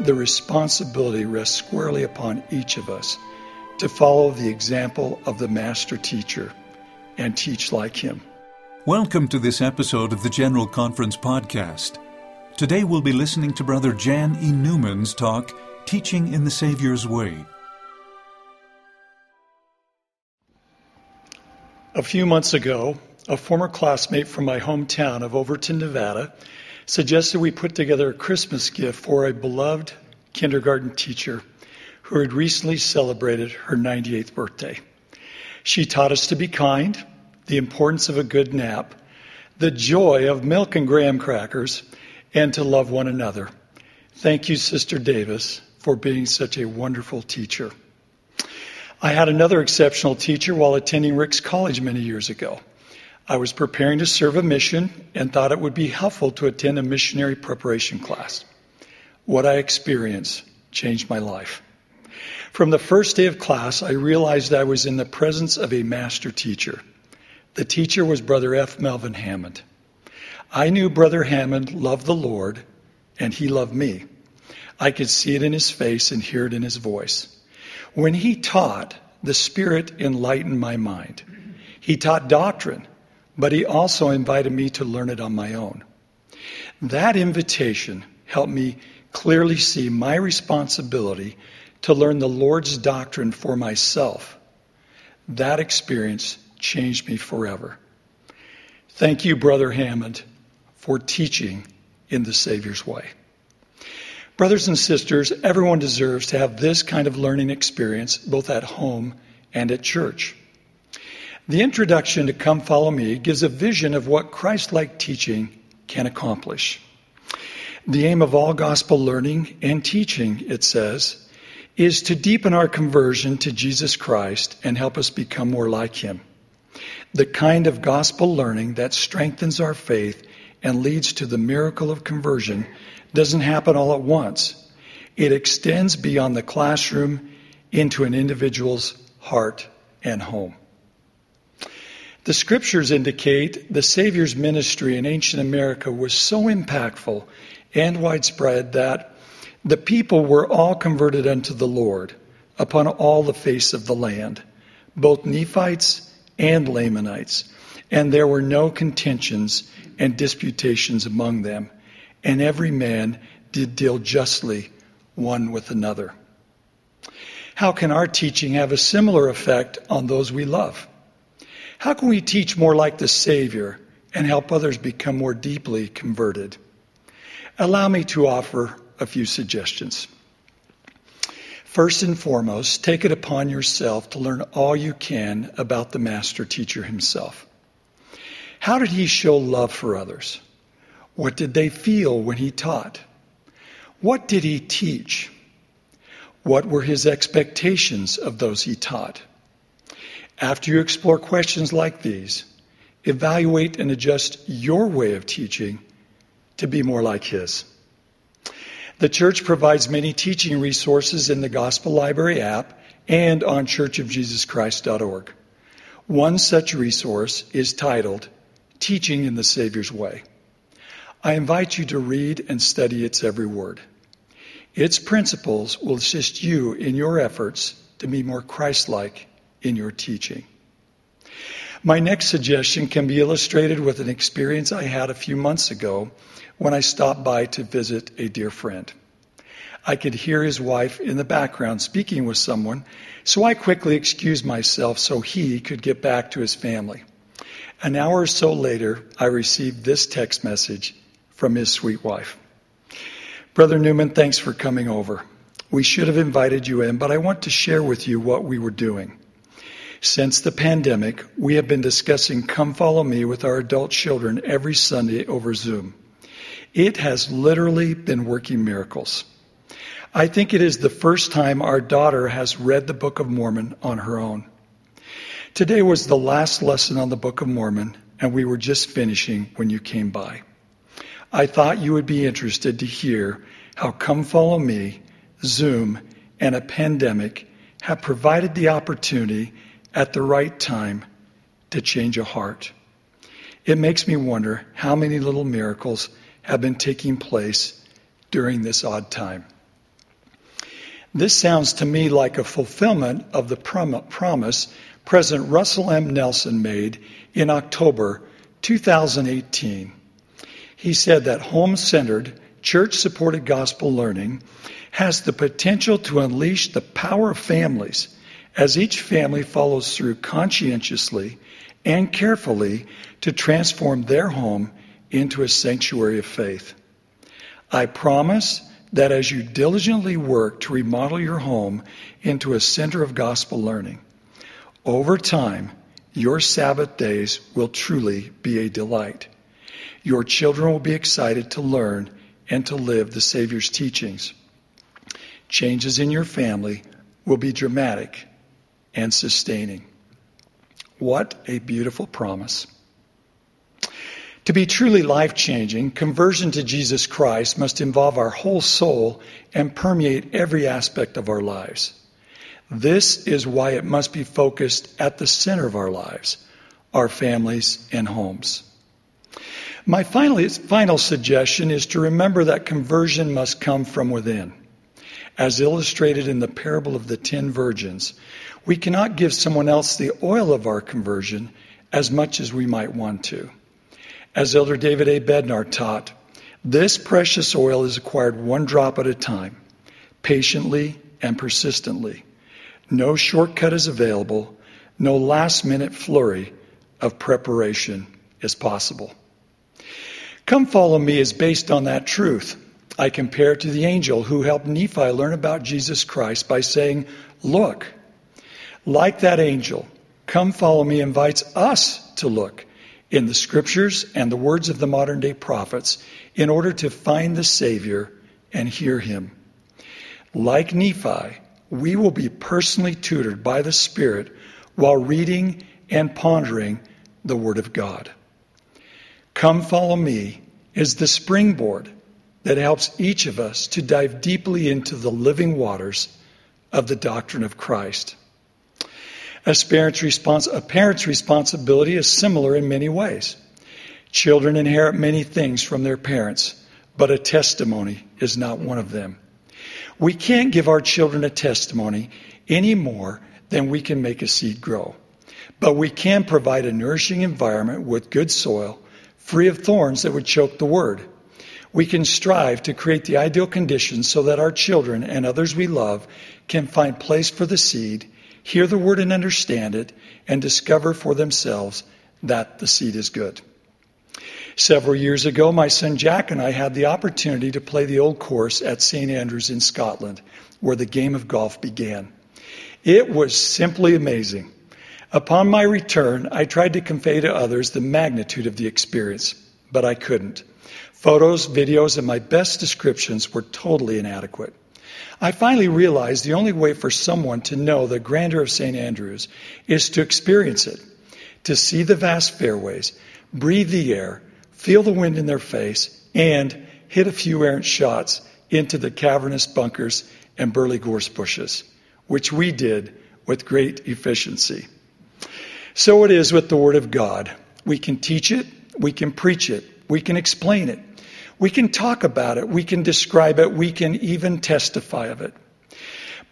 the responsibility rests squarely upon each of us to follow the example of the Master Teacher and teach like him. Welcome to this episode of the General Conference Podcast. Today we'll be listening to Brother Jan E. Newman's talk, Teaching in the Savior's Way. A few months ago, a former classmate from my hometown of Overton, Nevada, suggested we put together a Christmas gift for a beloved kindergarten teacher who had recently celebrated her 98th birthday. She taught us to be kind, the importance of a good nap, the joy of milk and graham crackers, and to love one another. Thank you, Sister Davis, for being such a wonderful teacher. I had another exceptional teacher while attending Ricks College many years ago. I was preparing to serve a mission and thought it would be helpful to attend a missionary preparation class. What I experienced changed my life. From the first day of class, I realized I was in the presence of a master teacher. The teacher was Brother F. Melvin Hammond. I knew Brother Hammond loved the Lord, and he loved me. I could see it in his face and hear it in his voice. When he taught, the Spirit enlightened my mind. He taught doctrine, but he also invited me to learn it on my own. That invitation helped me clearly see my responsibility to learn the Lord's doctrine for myself. That experience changed me forever. Thank you, Brother Hammond, for teaching in the Savior's way. Brothers and sisters, everyone deserves to have this kind of learning experience both at home and at church. The introduction to Come Follow Me gives a vision of what Christ like teaching can accomplish. The aim of all gospel learning and teaching, it says, is to deepen our conversion to Jesus Christ and help us become more like Him. The kind of gospel learning that strengthens our faith and leads to the miracle of conversion doesn't happen all at once. It extends beyond the classroom into an individual's heart and home. The scriptures indicate the Savior's ministry in ancient America was so impactful and widespread that the people were all converted unto the Lord upon all the face of the land, both Nephites and Lamanites, and there were no contentions and disputations among them, and every man did deal justly one with another. How can our teaching have a similar effect on those we love? How can we teach more like the Savior and help others become more deeply converted? Allow me to offer a few suggestions. First and foremost, take it upon yourself to learn all you can about the Master Teacher himself. How did he show love for others? What did they feel when he taught? What did he teach? What were his expectations of those he taught? After you explore questions like these, evaluate and adjust your way of teaching to be more like his. The church provides many teaching resources in the Gospel Library app and on churchofjesuschrist.org. One such resource is titled Teaching in the Savior's Way. I invite you to read and study its every word. Its principles will assist you in your efforts to be more Christ like in your teaching. My next suggestion can be illustrated with an experience I had a few months ago when I stopped by to visit a dear friend. I could hear his wife in the background speaking with someone, so I quickly excused myself so he could get back to his family. An hour or so later, I received this text message from his sweet wife. Brother Newman, thanks for coming over. We should have invited you in, but I want to share with you what we were doing. Since the pandemic, we have been discussing Come Follow Me with our adult children every Sunday over Zoom. It has literally been working miracles. I think it is the first time our daughter has read the Book of Mormon on her own. Today was the last lesson on the Book of Mormon, and we were just finishing when you came by. I thought you would be interested to hear how Come Follow Me, Zoom, and a pandemic have provided the opportunity at the right time to change a heart. It makes me wonder how many little miracles have been taking place during this odd time. This sounds to me like a fulfillment of the prom- promise President Russell M. Nelson made in October 2018. He said that home centered, church supported gospel learning has the potential to unleash the power of families as each family follows through conscientiously and carefully to transform their home into a sanctuary of faith. I promise that as you diligently work to remodel your home into a center of gospel learning, over time, your Sabbath days will truly be a delight. Your children will be excited to learn and to live the Savior's teachings. Changes in your family will be dramatic and sustaining. What a beautiful promise. To be truly life changing, conversion to Jesus Christ must involve our whole soul and permeate every aspect of our lives. This is why it must be focused at the center of our lives, our families and homes. My final, final suggestion is to remember that conversion must come from within. As illustrated in the parable of the ten virgins, we cannot give someone else the oil of our conversion as much as we might want to. As Elder David A. Bednar taught, this precious oil is acquired one drop at a time, patiently and persistently. No shortcut is available, no last minute flurry of preparation is possible. Come Follow Me is based on that truth. I compare it to the angel who helped Nephi learn about Jesus Christ by saying, Look, like that angel, Come Follow Me invites us to look in the scriptures and the words of the modern day prophets in order to find the Savior and hear Him. Like Nephi, we will be personally tutored by the Spirit while reading and pondering the Word of God. Come Follow Me is the springboard that helps each of us to dive deeply into the living waters of the doctrine of Christ. A parent's, a parent's responsibility is similar in many ways. Children inherit many things from their parents, but a testimony is not one of them. We can't give our children a testimony any more than we can make a seed grow. But we can provide a nourishing environment with good soil, free of thorns that would choke the word. We can strive to create the ideal conditions so that our children and others we love can find place for the seed hear the word and understand it, and discover for themselves that the seed is good. Several years ago, my son Jack and I had the opportunity to play the old course at St. Andrews in Scotland, where the game of golf began. It was simply amazing. Upon my return, I tried to convey to others the magnitude of the experience, but I couldn't. Photos, videos, and my best descriptions were totally inadequate. I finally realized the only way for someone to know the grandeur of St. Andrews is to experience it, to see the vast fairways, breathe the air, feel the wind in their face, and hit a few errant shots into the cavernous bunkers and burly gorse bushes, which we did with great efficiency. So it is with the Word of God. We can teach it, we can preach it, we can explain it, we can talk about it, we can describe it, we can even testify of it.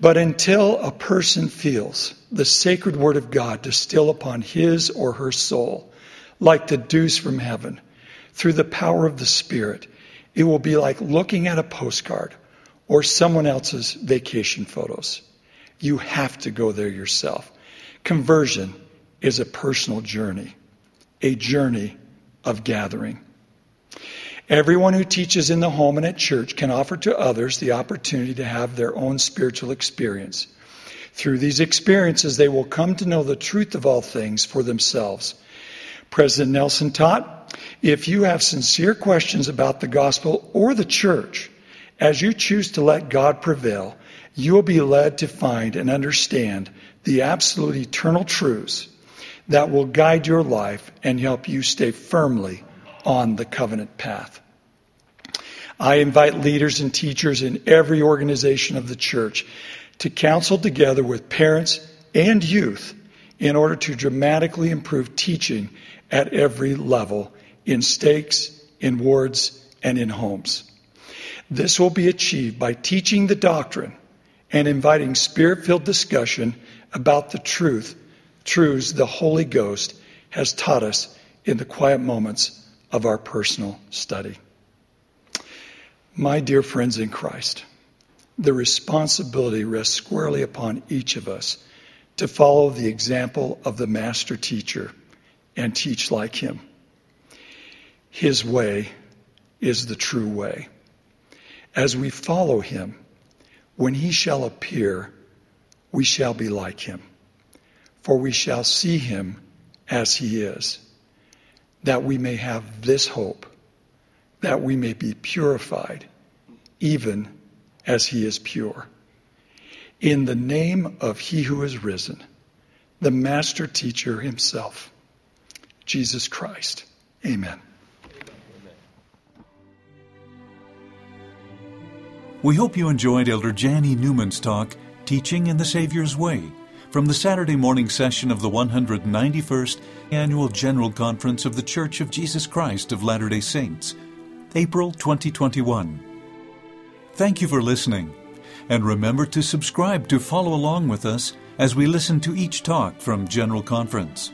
But until a person feels the sacred word of God distill upon his or her soul, like the dews from heaven, through the power of the Spirit, it will be like looking at a postcard or someone else's vacation photos. You have to go there yourself. Conversion is a personal journey, a journey of gathering. Everyone who teaches in the home and at church can offer to others the opportunity to have their own spiritual experience. Through these experiences, they will come to know the truth of all things for themselves. President Nelson taught if you have sincere questions about the gospel or the church, as you choose to let God prevail, you will be led to find and understand the absolute eternal truths that will guide your life and help you stay firmly on the covenant path. I invite leaders and teachers in every organization of the church to counsel together with parents and youth in order to dramatically improve teaching at every level in stakes, in wards, and in homes. This will be achieved by teaching the doctrine and inviting spirit filled discussion about the truth, truths the Holy Ghost has taught us in the quiet moments of our personal study. My dear friends in Christ, the responsibility rests squarely upon each of us to follow the example of the master teacher and teach like him. His way is the true way. As we follow him, when he shall appear, we shall be like him, for we shall see him as he is, that we may have this hope, that we may be purified, even as he is pure. In the name of he who is risen, the master teacher himself, Jesus Christ. Amen. We hope you enjoyed Elder Jan E. Newman's talk, Teaching in the Savior's Way, from the Saturday morning session of the 191st Annual General Conference of the Church of Jesus Christ of Latter day Saints, April 2021. Thank you for listening, and remember to subscribe to follow along with us as we listen to each talk from General Conference.